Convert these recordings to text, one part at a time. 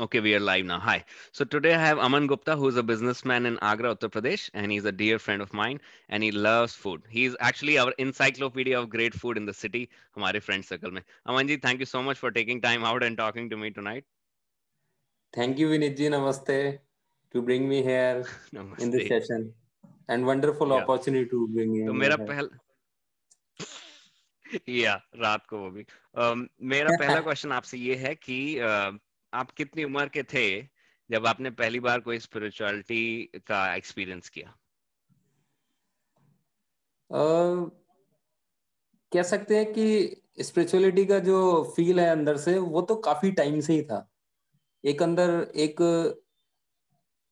Okay, we are live now. Hi. So today I have Aman Gupta, who's a businessman in Agra, Uttar Pradesh, and he's a dear friend of mine, and he loves food. He's actually our encyclopedia of great food in the city, हमारे friend circle में. Aman ji, thank you so much for taking time out and talking to me tonight. Thank you, Vinit ji. Namaste to bring me here in this session, and wonderful yeah. opportunity to bring me. तो मेरा पहला या रात को वो भी uh, मेरा पहला क्वेश्चन आपसे ये है कि uh, आप कितनी उम्र के थे जब आपने पहली बार कोई स्पिरिचुअलिटी का एक्सपीरियंस किया? uh, कह सकते हैं कि स्पिरिचुअलिटी का जो फील है अंदर से वो तो काफ़ी टाइम से ही था। एक अंदर एक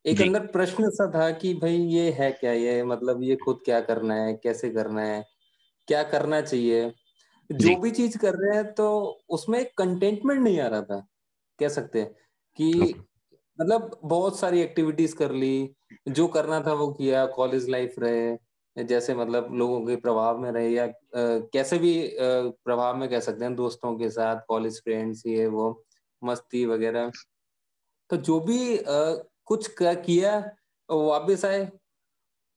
एक अंदर प्रश्न सा था कि भाई ये है क्या ये? मतलब ये खुद क्या करना है? कैसे करना है? क्या करना चाहिए? जो भी चीज़ कर रहे हैं तो उसमें कंटेंटमेंट नहीं आ रहा था। कह सकते हैं कि मतलब बहुत सारी एक्टिविटीज़ कर ली जो करना था वो किया कॉलेज लाइफ रहे जैसे मतलब लोगों के प्रभाव में रहे या आ, कैसे भी आ, प्रभाव में कह सकते हैं दोस्तों के साथ कॉलेज फ्रेंड्स ये वो मस्ती वगैरह। तो जो भी आ, कुछ किया वापस आए।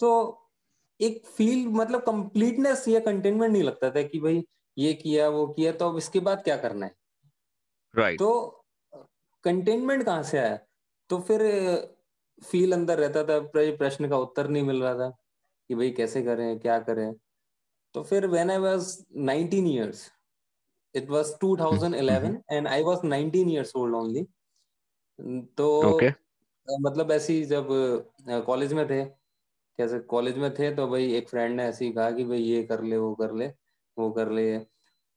तो एक फील मतलब कंप्लीटनेस या कंटेनमेंट नहीं लगता था कि भाई ये किया वो किया तो अब इसके बाद क्या करना है? Right. तो कंटेनमेंट कहाँ से आया? तो फिर फील अंदर रहता था प्रश्न का उत्तर नहीं मिल रहा था कि भाई कैसे करें क्या करें? तो फिर when I was 19 years it was 2011 and I was 19 years old only तो okay. मतलब ऐसी जब कॉलेज में थे कैसे कॉलेज में थे तो भाई एक फ्रेंड ने ऐसे ही कहा कि भाई ये कर ले वो कर ले वो कर ले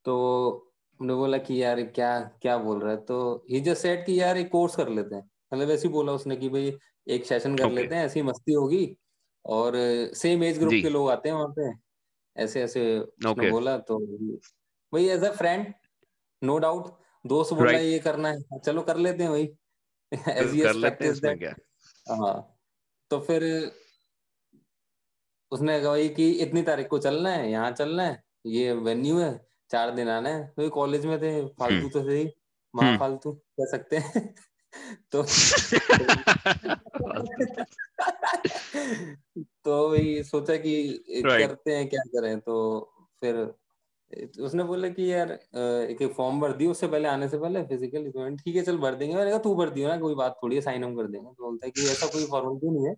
तो हमने बोला कि यार क्या क्या बोल रहा है? तो ही जस्ट सेड कि यार एक कोर्स कर लेते हैं। मतलब ऐसे ही बोला उसने कि भाई एक सेशन कर okay. लेते हैं ऐसी मस्ती होगी। और सेम एज ग्रुप के लोग आते हैं वहाँ पे। ऐसे ऐसे okay. बोला तो भाई as a friend no doubt दोस्त बोला right. ये करना है। चलो कर लेते हैं भाई। एज हाँ तो फिर उसने कहा कि इतनी तारीख को चलना है यहाँ चलना है ये वेन्यू है। चार दिन आना है। तो कॉलेज में थे फालतू हम्म। तो सही माँ हम्म। फालतू कह सकते हैं। तो तो वही सोचा कि right. करते हैं क्या करें? तो फिर उसने बोला कि यार एक फॉर्म भर दी उससे पहले आने से पहले फ़िज़िकल ठीक है चल भर देंगे। मैंने कहा तू भर दियो ना कोई बात थोड़ी है साइन हम कर देंगे। तो बोलता है कि ऐसा कोई फॉर्मेलिटी नहीं है?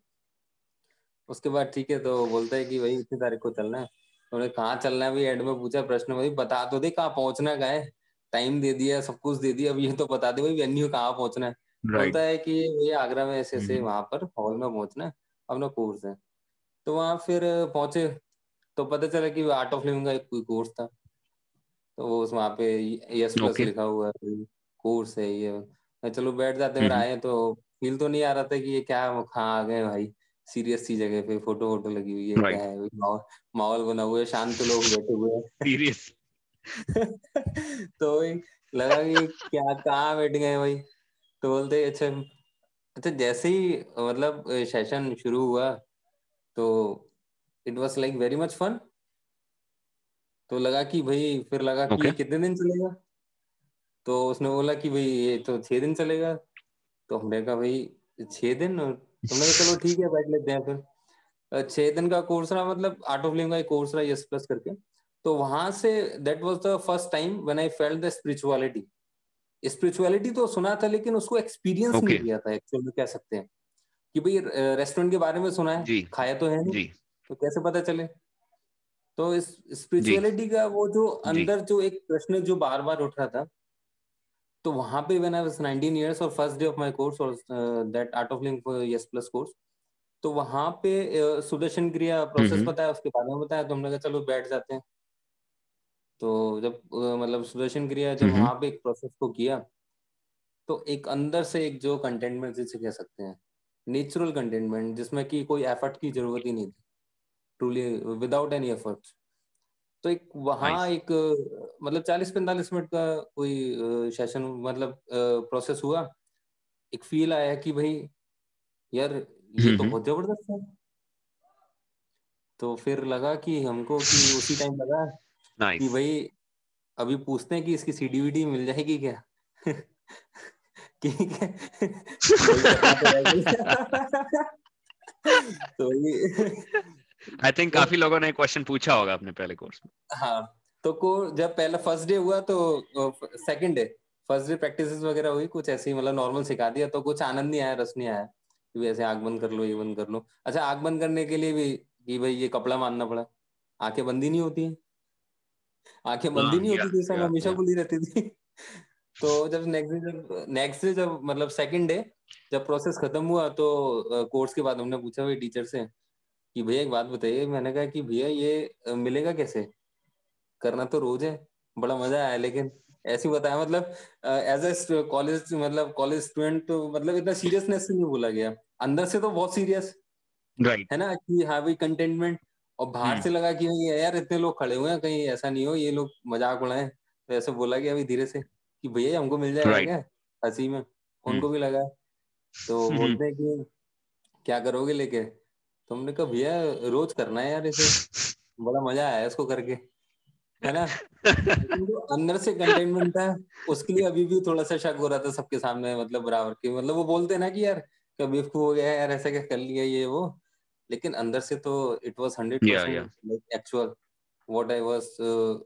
उसके बाद ठीक है तो बोलता है कि भाई इतनी तारीख को चलना है। उन्होंने कहाँ चलना है भाई? एंड में पूछा प्रश्न भाई बता तो दे कहाँ पहुँचना का है? टाइम दे दिया सब कुछ दे दिया अब ये तो बता दे भाई वेन्यू कहाँ पहुँचना है? बोलता है कि ये आगरा में ऐसे ऐसे mm-hmm. वहाँ पर हॉल में पहुँचना है अपना कोर्स है। तो वहाँ फिर पहुँचे तो पता चला कि आर्ट ऑफ़ लिविंग का एक कोई कोर्स था। तो वो वहाँ पे यस प्लस लिखा हुआ है कोर्स है ये। चलो बैठ जाते हैं mm-hmm. आए तो फील तो नहीं आ रहा था कि ये क्या कहाँ आ गए भाई। सीरियस सी जगह पे फ़ोटो फ़ोटो लगी हुई है right. क्या है? माहौल माहौल बना हुआ है शांत लोग बैठे हुए सीरियस तो लगा कि क्या कहाँ बैठ गए भाई? तो बोलते अच्छा अच्छा जैसे ही मतलब सेशन शुरू हुआ तो it was like very much fun तो लगा कि भाई फिर लगा okay. कि कितने दिन चलेगा? तो उसने बोला कि भाई ये तो छह दिन चलेगा। तो हमने कहा भाई छह दिन और तुमने कहा चलो ठीक है बैठ लेते हैं फिर। छह दिन का कोर्स रहा मतलब आर्ट ऑफ़ लिविंग का एक कोर्स रहा यस प्लस करके। तो वहाँ से that was the first time when I felt the spirituality spirituality तो सुना था लेकिन उसको एक्सपीरियंस okay. नहीं किया था एक्चुअली कह सकते हैं। कि भाई रेस्टोरेंट के बारे में सुना है खाया तो है नहीं तो कैसे पता चले? तो इस स्पिरिचुअलिटी का वो जो अंदर जो एक प्रश्न जो बार बार उठ रहा था तो वहाँ पे व्हेन आई वाज 19 इयर्स और first day of my course और that art of living yes plus course तो वहाँ पे uh, सुदर्शन क्रिया प्रोसेस बताया उसके बारे में बताया तो हमने कहा चलो बैठ जाते हैं। तो जब uh, मतलब सुदर्शन क्रिया जब वहाँ पे एक प्रोसेस को किया तो एक अंदर से एक जो कंटेंटमेंट जिसे कह सकते हैं नेचुरल कंटेंटमेंट जिसमें कि कोई एफर्ट की ज़रूरत ही नहीं थी। ट्रूली विदाउट एनी एफर्ट्स तो एक वहाँ एक मतलब चालीस पैंतालीस मिनट का कोई सेशन मतलब प्रोसेस हुआ। एक फील आया कि भाई यार ये तो बहुत ज़बरदस्त है। तो फिर लगा कि हमको कि उसी टाइम लगा nice. कि भाई अभी पूछते हैं कि इसकी सीडी वीडी मिल जाएगी क्या? ठीक है तो ये आई थिंक काफ़ी लोगों ने क्वेश्चन पूछा होगा अपने पहले कोर्स में। हाँ तो को जब पहला फ़र्स्ट डे हुआ तो second day first day practice वगैरह हुई कुछ ऐसे ही मतलब नॉर्मल सिखा दिया तो कुछ आनंद नहीं आया रस नहीं आया कि ऐसे आग बंद कर लो ये बंद कर लो। अच्छा आग बंद करने के लिए भी कि भाई ये कपड़ा मानना पड़ा। आँखें बंद ही नहीं होती है। आँखें बंद ही हाँ, नहीं होती थी सब हमेशा खुली रहती थी। तो जब नेक्स्ट डे जब नेक्स्ट डे जब मतलब सेकंड डे जब प्रोसेस खत्म हुआ तो कोर्स के बाद हमने पूछा भाई टीचर से कि भैया एक बात बताइए मैंने कहा कि भैया ये मिलेगा कैसे? करना तो रोज है बड़ा मज़ा आया लेकिन ऐसे बताया मतलब एज ए कॉलेज मतलब कॉलेज स्टूडेंट तो मतलब इतना सीरियसनेस से नहीं बोला गया। अंदर से तो बहुत सीरियस राइट है ना? कि हाँ भाई कंटेनमेंट और बाहर हम्म। से लगा कि यार इतने लोग खड़े हुए हैं कहीं ऐसा नहीं हो ये लोग मज़ाक उड़ाए। तो ऐसे बोला गया अभी धीरे से कि भैया हमको मिल जाएगा क्या? हँसी में। उनको हम्म। भी लगा। तो हम्म। बोलते हैं कि क्या करोगे लेके? तो हमने कहा भैया रोज करना है यार इसे? बड़ा मज़ा आया इसको करके। है ना? तो अंदर से कंटेनमेंट था उसके लिए अभी भी थोड़ा सा शक हो रहा था सबके सामने मतलब बराबर के। मतलब वो बोलते ना कि यार कभी हो गया यार ऐसा क्या कर लिया ये वो? लेकिन अंदर से तो it was 100% actual what I was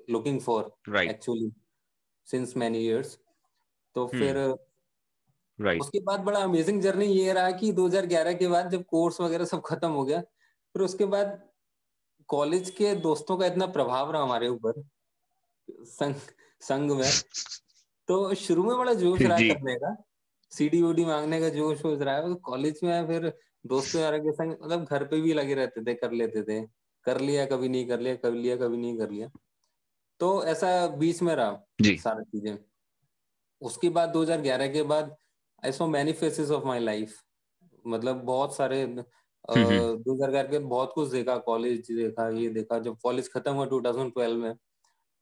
looking for actually since many years तो hmm. Right. उसके बाद बड़ा अमेजिंग जर्नी ये रहा कि 2011 के बाद जब कोर्स वगैरह सब खत्म हो गया फिर उसके बाद कॉलेज के दोस्तों का इतना प्रभाव रहा हमारे ऊपर संग संग में। तो शुरू में बड़ा जोश रहा करने का सीडी वोडी मांगने का जोश वोश रहा। है कॉलेज में फिर दोस्तों यार के संग मतलब घर पे भी लगे रहते थे कर लेते थे। कर लिया कभी नहीं कर लिया कभी लिया कभी नहीं कर लिया। तो ऐसा बीच में रहा सारी चीज़ें। उसके बाद 2011 के बाद I so many faces of my life मतलब बहुत सारे दो हज़ार ग्यारह के बहुत कुछ देखा कॉलेज देखा ये देखा जब कॉलेज खत्म हुआ 2012 में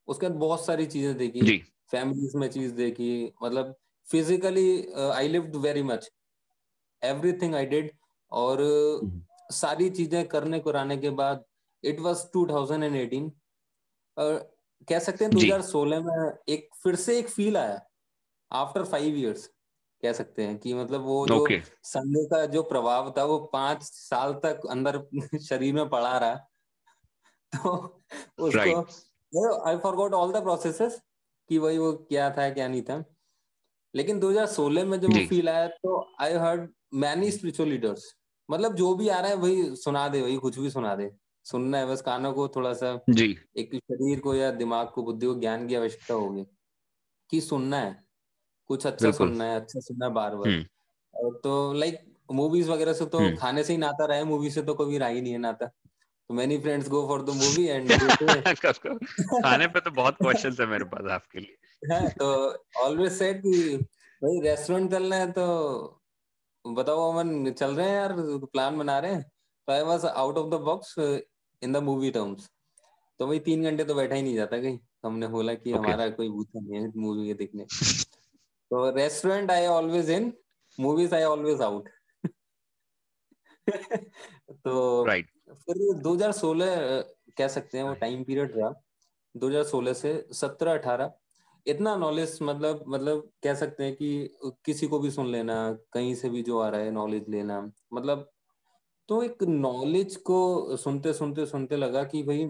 उसके बाद बहुत सारी चीज़ें देखी फैमिलीज़ में चीज़ देखी मतलब physically I lived very much everything I did और हम्म। सारी चीज़ें करने कराने के बाद इट वाज 2018 और कह सकते हैं 2016 में एक फिर से एक फील आया आफ्टर फाइव इयर्स कह सकते हैं कि मतलब वो जो okay. संडे का जो प्रभाव था वो पाँच साल तक अंदर शरीर में पड़ा रहा। तो उसको I forgot all the processes कि वही वो क्या था क्या नहीं था। लेकिन 2016 में जब वो फील आया तो I heard many spiritual leaders मतलब जो भी आ रहा है वही सुना दे वही कुछ भी सुना दे। सुनना है बस कानों को थोड़ा सा जी। एक शरीर को या दिमाग को बुद्धि को ज्ञान की आवश्यकता होगी कि सुनना है। कुछ अच्छा सुनना है अच्छा सुनना है बार बार हम्म। तो लाइक मूवीज़ वगैरह से तो हम्म। खाने से ही नाता रहा है मूवी से तो कभी रहा ही नहीं है नाता। तो many friends go for the movie and खाने पे तो बहुत क्वेश्चन है मेरे पास आपके लिए। हाँ, तो ऑलवेज सेड कि भाई रेस्टोरेंट चलना है तो बताओ अमन चल रहे हैं यार प्लान बना रहे हैं? तो I was out of the box in the movie terms तो भाई तीन घंटे तो बैठा ही नहीं जाता कहीं। हमने बोला कि okay. हमारा कोई भूत नहीं है मूवी देखने। तो restaurant I always in movies I always out तो right. फिर 2016 कह सकते हैं वो टाइम पीरियड रहा। 2016 से 17 18 इतना नॉलेज मतलब मतलब कह सकते हैं कि किसी को भी सुन लेना कहीं से भी जो आ रहा है नॉलेज लेना। मतलब तो एक नॉलेज को सुनते सुनते सुनते लगा कि भाई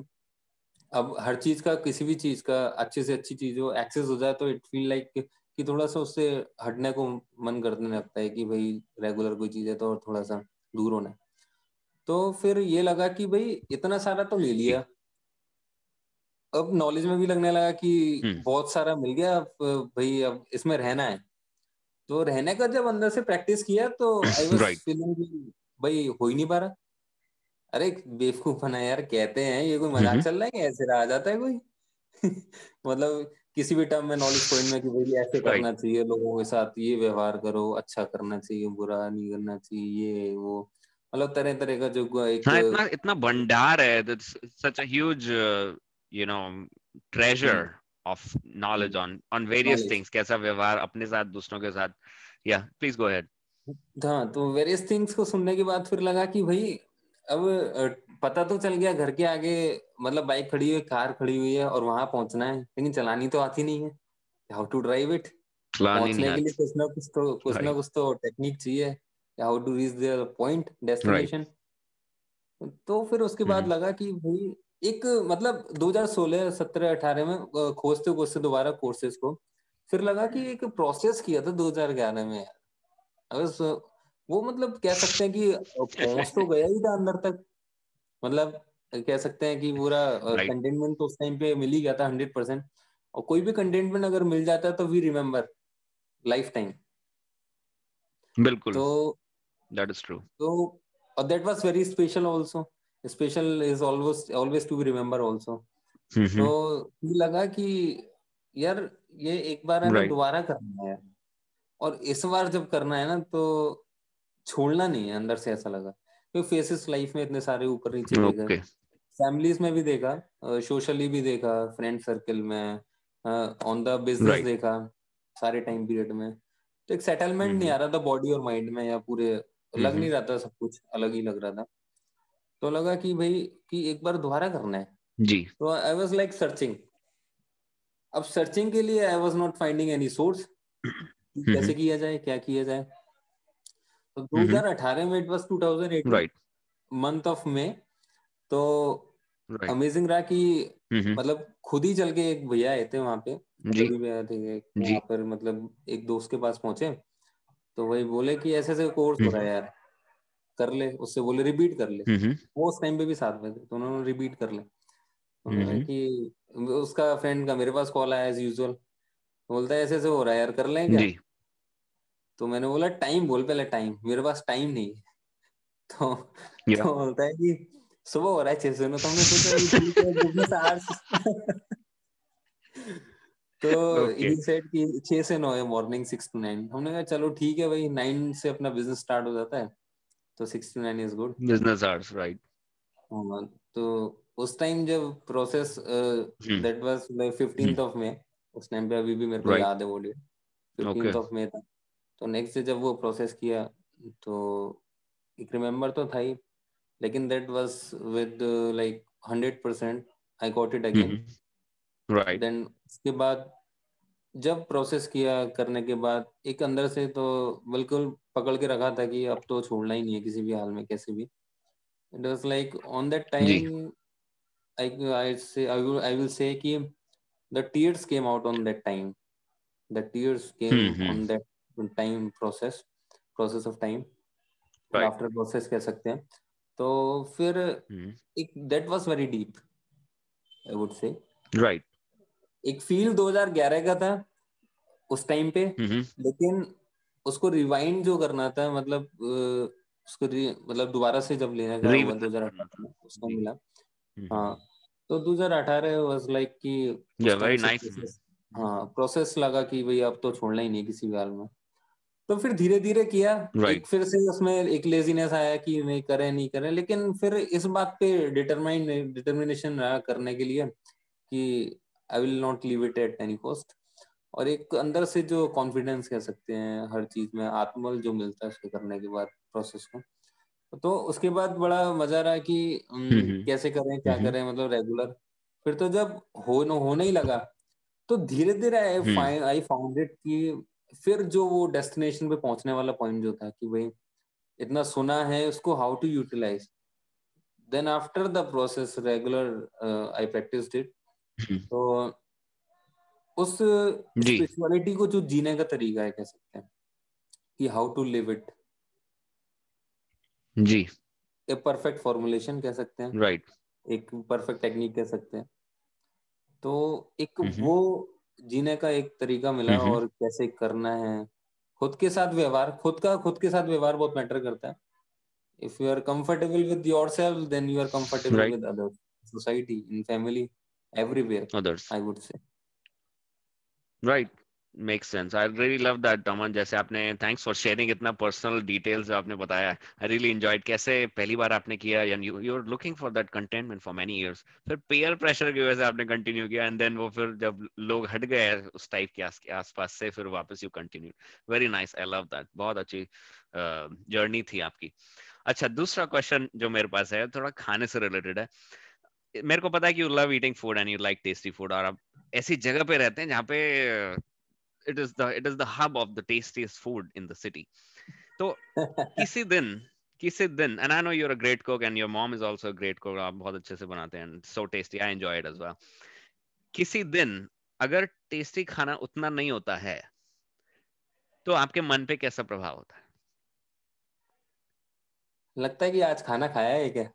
अब हर चीज़ का किसी भी चीज़ का अच्छे से अच्छी चीज़ हो एक्सेस हो जाए तो इट फील लाइक कि थोड़ा सा उससे हटने को मन करने लगता है कि भाई रेगुलर कोई चीज़ है तो और थोड़ा सा दूर होना है। तो फिर ये लगा कि भाई इतना सारा तो ले लिया। अब नॉलेज में भी लगने लगा कि हम्म। बहुत सारा मिल गया अब भाई अब इसमें रहना है। तो रहने का जब अंदर से प्रैक्टिस किया तो आई वाज फीलिंग भाई हो ही नहीं पा रहा। अरे बेवकूफ़ बना यार कहते हैं ये कोई मज़ाक चल रहा है? ऐसे रहा जाता है कोई? मतलब किसी भी टर्म में नॉलेज पॉइंट में कि भाई ऐसे करना चाहिए लोगों के साथ ये व्यवहार करो अच्छा करना चाहिए बुरा नहीं करना चाहिए ये वो। मतलब तरह तरह का जो एक हाँ, इतना इतना भंडार है such a huge you know treasure of knowledge on on various things कैसा व्यवहार अपने साथ दूसरों के साथ। या प्लीज़ गो अहेड हाँ तो वेरियस थिंग्स को सुनने के बाद फिर लगा कि भाई अब पता तो चल गया घर के आगे मतलब बाइक खड़ी हुई कार खड़ी हुई है और वहाँ पहुँचना है लेकिन चलानी तो आती नहीं है। हाउ टू ड्राइव इट पहुँचने के लिए कुछ ना कुछ तो कुछ ना कुछ तो टेक्निक चाहिए। How to reach there point destination तो फिर उसके बाद हम्म। लगा कि भाई एक मतलब 2016 17 18 में खोजते खोजते दोबारा कोर्सेज को फिर लगा कि एक प्रोसेस किया था 2011 में। अगर वो मतलब कह सकते हैं कि पहुँच तो गया ही था अंदर तक। मतलब कह सकते हैं कि पूरा कंटेनमेंट तो उस टाइम पे मिल ही गया था हंड्रेड परसेंट और कोई भी कंटेनमेंट अगर मिल जाता है तो वी रिमेम्बर लाइफ टाइम बिल्कुल। तो दैट इज़ ट्रू तो और that was very special also special is always always to be remember also तो लगा कि यार ये एक बार हमें right. दोबारा करना है। और इस बार जब करना है ना तो छोड़ना नहीं है अंदर से ऐसा लगा। क्योंकि फेसेस लाइफ में इतने सारे ऊपर नीचे okay. फैमिलीज़ में भी देखा सोशली भी देखा फ्रेंड सर्कल में ऑन द बिज़नेस देखा सारे टाइम पीरियड में। तो एक सेटलमेंट नहीं आ रहा था बॉडी और माइंड में या पूरे लग नहीं रहा था सब कुछ अलग ही लग रहा था। तो लगा कि भाई कि एक बार दोबारा करना है। जी। तो आई वाज लाइक सर्चिंग अब सर्चिंग के लिए I was not finding any source कैसे किया जाए क्या किया जाए। तो 2018 में it was 2018 right month of May तो अमेजिंग रहा कि मतलब खुद ही चल के एक भैया आए थे वहाँ पे। जी। भैया थे वहाँ पर मतलब एक दोस्त के पास पहुँचे। तो वही बोले कि ऐसे ऐसे कोर्स हो रहा है यार। कर ले उससे बोले रिपीट कर ले। वो उस टाइम पे भी साथ में थे तो उन्होंने रिपीट कर ले। तो कि उसका फ्रेंड का मेरे पास कॉल आया एज यूजुअल बोलता है ऐसे ऐसे हो रहा है यार कर लें क्या? तो मैंने बोला टाइम बोल पहले टाइम मेरे पास टाइम नहीं तो तो बोलता है कि सुबह हो रहा है छह से तो हमने सोचा तो ही सेड कि छह से नौ है मॉर्निंग सिक्स टू नाइन हमने कहा चलो ठीक है भाई नाइन से अपना बिज़नेस स्टार्ट हो जाता है तो six to nine is good business hours right तो उस टाइम जब process that was like fifteenth of May उस टाइम पे अभी भी मेरे को right. याद है वो डेट फिफ्टींथ ऑफ़ मे था तो नेक्स्ट जब वो प्रोसेस किया तो एक रिमेम्बर तो था ही लेकिन that was with like hundred percent I got it again right then उसके बाद जब प्रोसेस किया करने के बाद एक अंदर से तो बिल्कुल पकड़ के रखा था कि अब तो छोड़ना ही नहीं है किसी भी हाल में कैसे भी। It was like on that time I I say I will I will say कि the tears came out on that time the tears came on that time process process of time after process कह सकते हैं। तो फिर hmm. एक that was very deep I would say right एक feel 2011 का था उस टाइम पे mm-hmm. लेकिन उसको रिवाइंड जो करना था मतलब उसको मतलब दोबारा से जब लेना था वो 2018 में उसको मिला। mm-hmm. हाँ तो 2018 वाज लाइक कि वेरी नाइस हाँ प्रोसेस लगा कि भाई अब तो छोड़ना ही नहीं किसी भी हाल में। तो फिर धीरे धीरे किया। Right. एक फिर से उसमें एक लेजीनेस आया कि नहीं करें नहीं करें लेकिन फिर इस बात पे डिटरमाइन डिटर्मिनेशन रहा करने के लिए कि I will not leave it at any cost और एक अंदर से जो कॉन्फिडेंस कह सकते हैं हर चीज़ में आत्मबल जो मिलता है उसको करने के बाद प्रोसेस को। तो उसके बाद बड़ा मज़ा रहा कि हम्म, कैसे करें क्या करें मतलब रेगुलर फिर तो जब हो होने ही लगा तो धीरे धीरे आई आई फाउंड इट कि फिर जो वो डेस्टिनेशन पे पहुँचने वाला पॉइंट जो था कि भाई इतना सुना है उसको how to utilize then after the process regular I practice it तो उस स्पिरिचुअलिटी को जो जीने का तरीका है कह सकते हैं कि हाउ टू लिव इट जी। ए परफेक्ट फॉर्मुलेशन कह सकते हैं। Right right. एक परफेक्ट टेक्निक कह सकते हैं। तो एक वो जीने का एक तरीका मिला और कैसे करना है। खुद के साथ व्यवहार खुद का खुद के साथ व्यवहार बहुत मैटर करता है। If you are comfortable with yourself then you are comfortable with others society in family everywhere others. I would say. Right. Makes sense I really love that Aman जैसे आपने थैंक्स फॉर शेयरिंग इतना personal details आपने बताया। I really enjoyed कैसे पहली बार आपने किया and you are looking for that contentment for many years फिर पेयर प्रेशर की वजह से आपने कंटिन्यू किया एंड देन वो फिर जब लोग हट गए उस टाइप के आसपास से फिर वापस you continue very nice I love that बहुत अच्छी जर्नी uh, थी आपकी। अच्छा दूसरा क्वेश्चन जो मेरे पास है थोड़ा खाने से रिलेटेड है। मेरे को पता है कि you love eating food and you like tasty food और आप ऐसी जगह पे रहते हैं जहाँ पे it is the it is the hub of the tastiest food in the city तो किसी दिन किसी दिन and I know you're a great cook and your mom is also a great cook आप बहुत अच्छे से बनाते हैं so tasty I enjoy it as well किसी दिन अगर टेस्टी खाना उतना नहीं होता है तो आपके मन पे कैसा प्रभाव होता है लगता है कि आज खाना खाया है क्या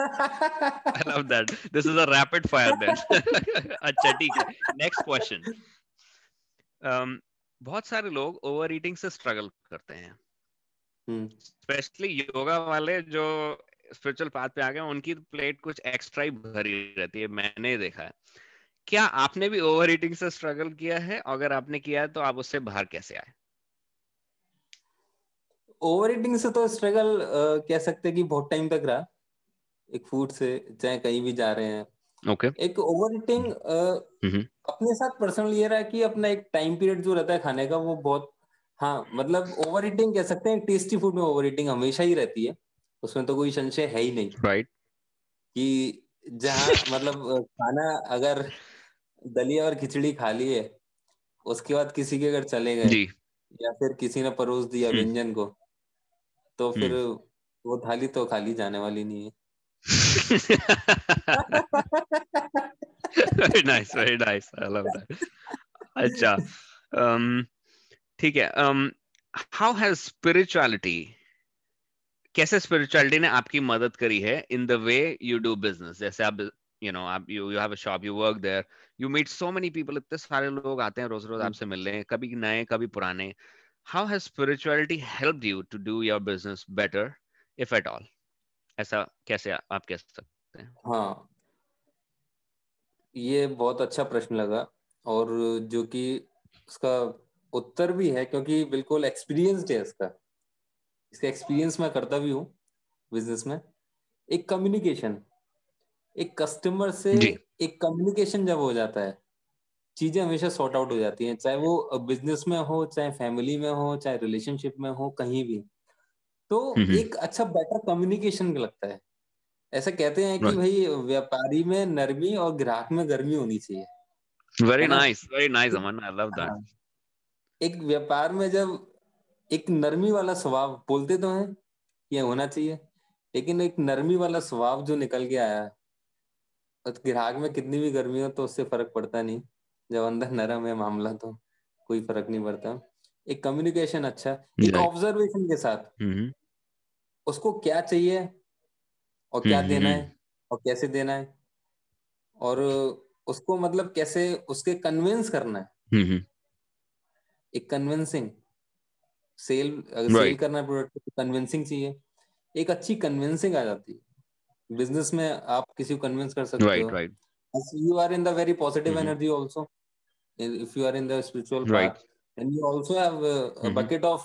I love that. This is a rapid fire then. अच्छा ठीक है. Next question. Um, बहुत सारे लोग ओवर ईटिंग से स्ट्रगल करते हैं। स्पेशली हम्म। योगा वाले जो स्पिरिचुअल पाथ पे आ गए उनकी प्लेट कुछ एक्स्ट्रा ही भरी रहती है मैंने देखा है। क्या आपने भी ओवर ईटिंग से स्ट्रगल किया है? अगर आपने किया है तो आप उससे बाहर कैसे आए? ओवर ईटिंग से तो स्ट्रगल कह सकते हैं कि बहुत टाइम तक रहा। एक फ़ूड से चाहे कहीं भी जा रहे हैं। Okay okay. एक ओवर ईटिंग हम्म। अपने साथ पर्सनली ये रहा कि अपना एक टाइम पीरियड जो रहता है खाने का वो बहुत हाँ मतलब ओवर ईटिंग कह सकते हैं टेस्टी फ़ूड में ओवर ईटिंग हमेशा ही रहती है उसमें तो कोई संशय है ही नहीं राइट right. कि जहाँ मतलब खाना अगर दलिया और खिचड़ी खा ली है उसके बाद किसी के घर चले गए या फिर किसी ने परोस दिया हम्म। व्यंजन को तो फिर हम्म। वो थाली तो खाली जाने वाली नहीं है very nice very nice i love that अच्छा um ठीक है um how has spirituality कैसे spirituality ने आपकी मदद करी है in the way you do business जैसे आप you know आप you you have a shop you work there you meet so many people इतने सारे लोग आते हैं रोज रोज आपसे मिलने कभी नए कभी पुराने how has spirituality helped you to do your business better if at all ऐसा कैसे आप कह सकते हैं? हाँ। ये बहुत अच्छा प्रश्न लगा और जो कि उसका उत्तर भी है क्योंकि बिल्कुल एक्सपीरियंस्ड है इसका। इसका एक्सपीरियंस मैं करता भी हूँ बिज़नेस में। एक कम्युनिकेशन एक कस्टमर से एक कम्युनिकेशन जब हो जाता है चीज़ें हमेशा सॉर्ट आउट हो जाती हैं चाहे वो बिज़नेस में हो चाहे फैमिली में हो चाहे रिलेशनशिप में हो कहीं भी। तो एक अच्छा बेटर कम्युनिकेशन लगता है। ऐसा कहते हैं कि भाई व्यापारी में नरमी और ग्राहक में गर्मी होनी चाहिए। Very nice very nice Aman I love that एक व्यापार में जब एक नरमी वाला स्वभाव बोलते तो हैं ये होना चाहिए लेकिन एक नरमी वाला स्वभाव जो निकल के आया तो ग्राहक में कितनी भी गर्मी हो तो उससे फ़र्क पड़ता नहीं। जब अंदर नरम है मामला तो कोई फ़र्क नहीं पड़ता। एक कम्युनिकेशन अच्छा एक ऑब्जर्वेशन के साथ। उसको क्या चाहिए और क्या हम्म, देना है। और कैसे देना है? और उसको मतलब कैसे उसके कन्विंस करना है? एक कन्विंसिंग सेल सेल करना है प्रोडक्ट तो कन्विंसिंग चाहिए। एक अच्छी कन्विंसिंग आ जाती है। बिज़नेस में आप किसी को कन्विंस कर सकते right, हो। right. You are in the very positive energy also if you are in the spiritual part and you also have a bucket of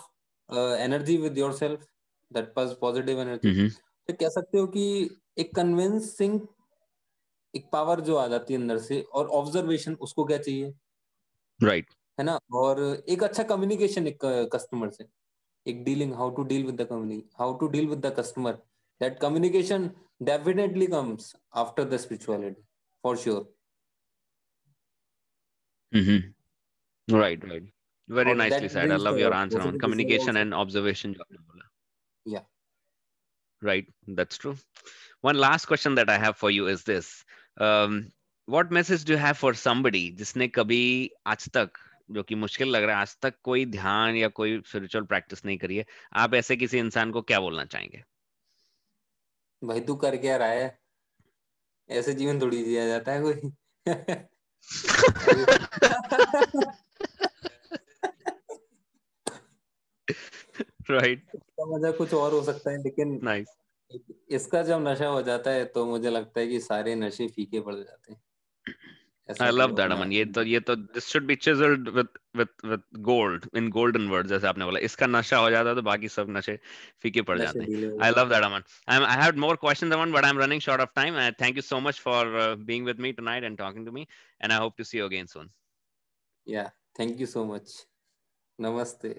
energy with yourself that was positive energy तो कह सकते हो कि एक convincing एक power जो आ जाती है अंदर से और ऑब्जर्वेशन उसको क्या चाहिए? Right right. है ना? और एक अच्छा कम्युनिकेशन एक कस्टमर से। एक dealing how to deal with the community how to deal with the customer that communication definitely comes after the spirituality for sure right right very nicely said i love your answer on communication and observation yeah right that's true one last question that i have for you is this um, what message do you have for somebody जिसने कभी आज तक जो कि मुश्किल लग रहा है आज तक कोई ध्यान या कोई स्पिरिचुअल प्रैक्टिस नहीं करी है आप ऐसे किसी इंसान को क्या बोलना चाहेंगे भाई तू कर क्या रहा है ऐसे जीवन थोड़ी जिया जाता है कोई राइट इसका मज़ा कुछ और हो सकता है लेकिन नाइस इसका जब नशा हो जाता है तो मुझे लगता है कि सारे नशे फीके पड़ जाते हैं I love that अमन ये तो ये तो this should be chiseled with with with gold in golden words जैसे आपने बोला इसका नशा हो जाता है तो बाकी सब नशे फीके पड़ जाते हैं I love that Aman I'm, I had more questions Aman but I'm running short of time and thank you so much for uh, being with me tonight and talking to me and I hope to see you again soon yeah thank you so much namaste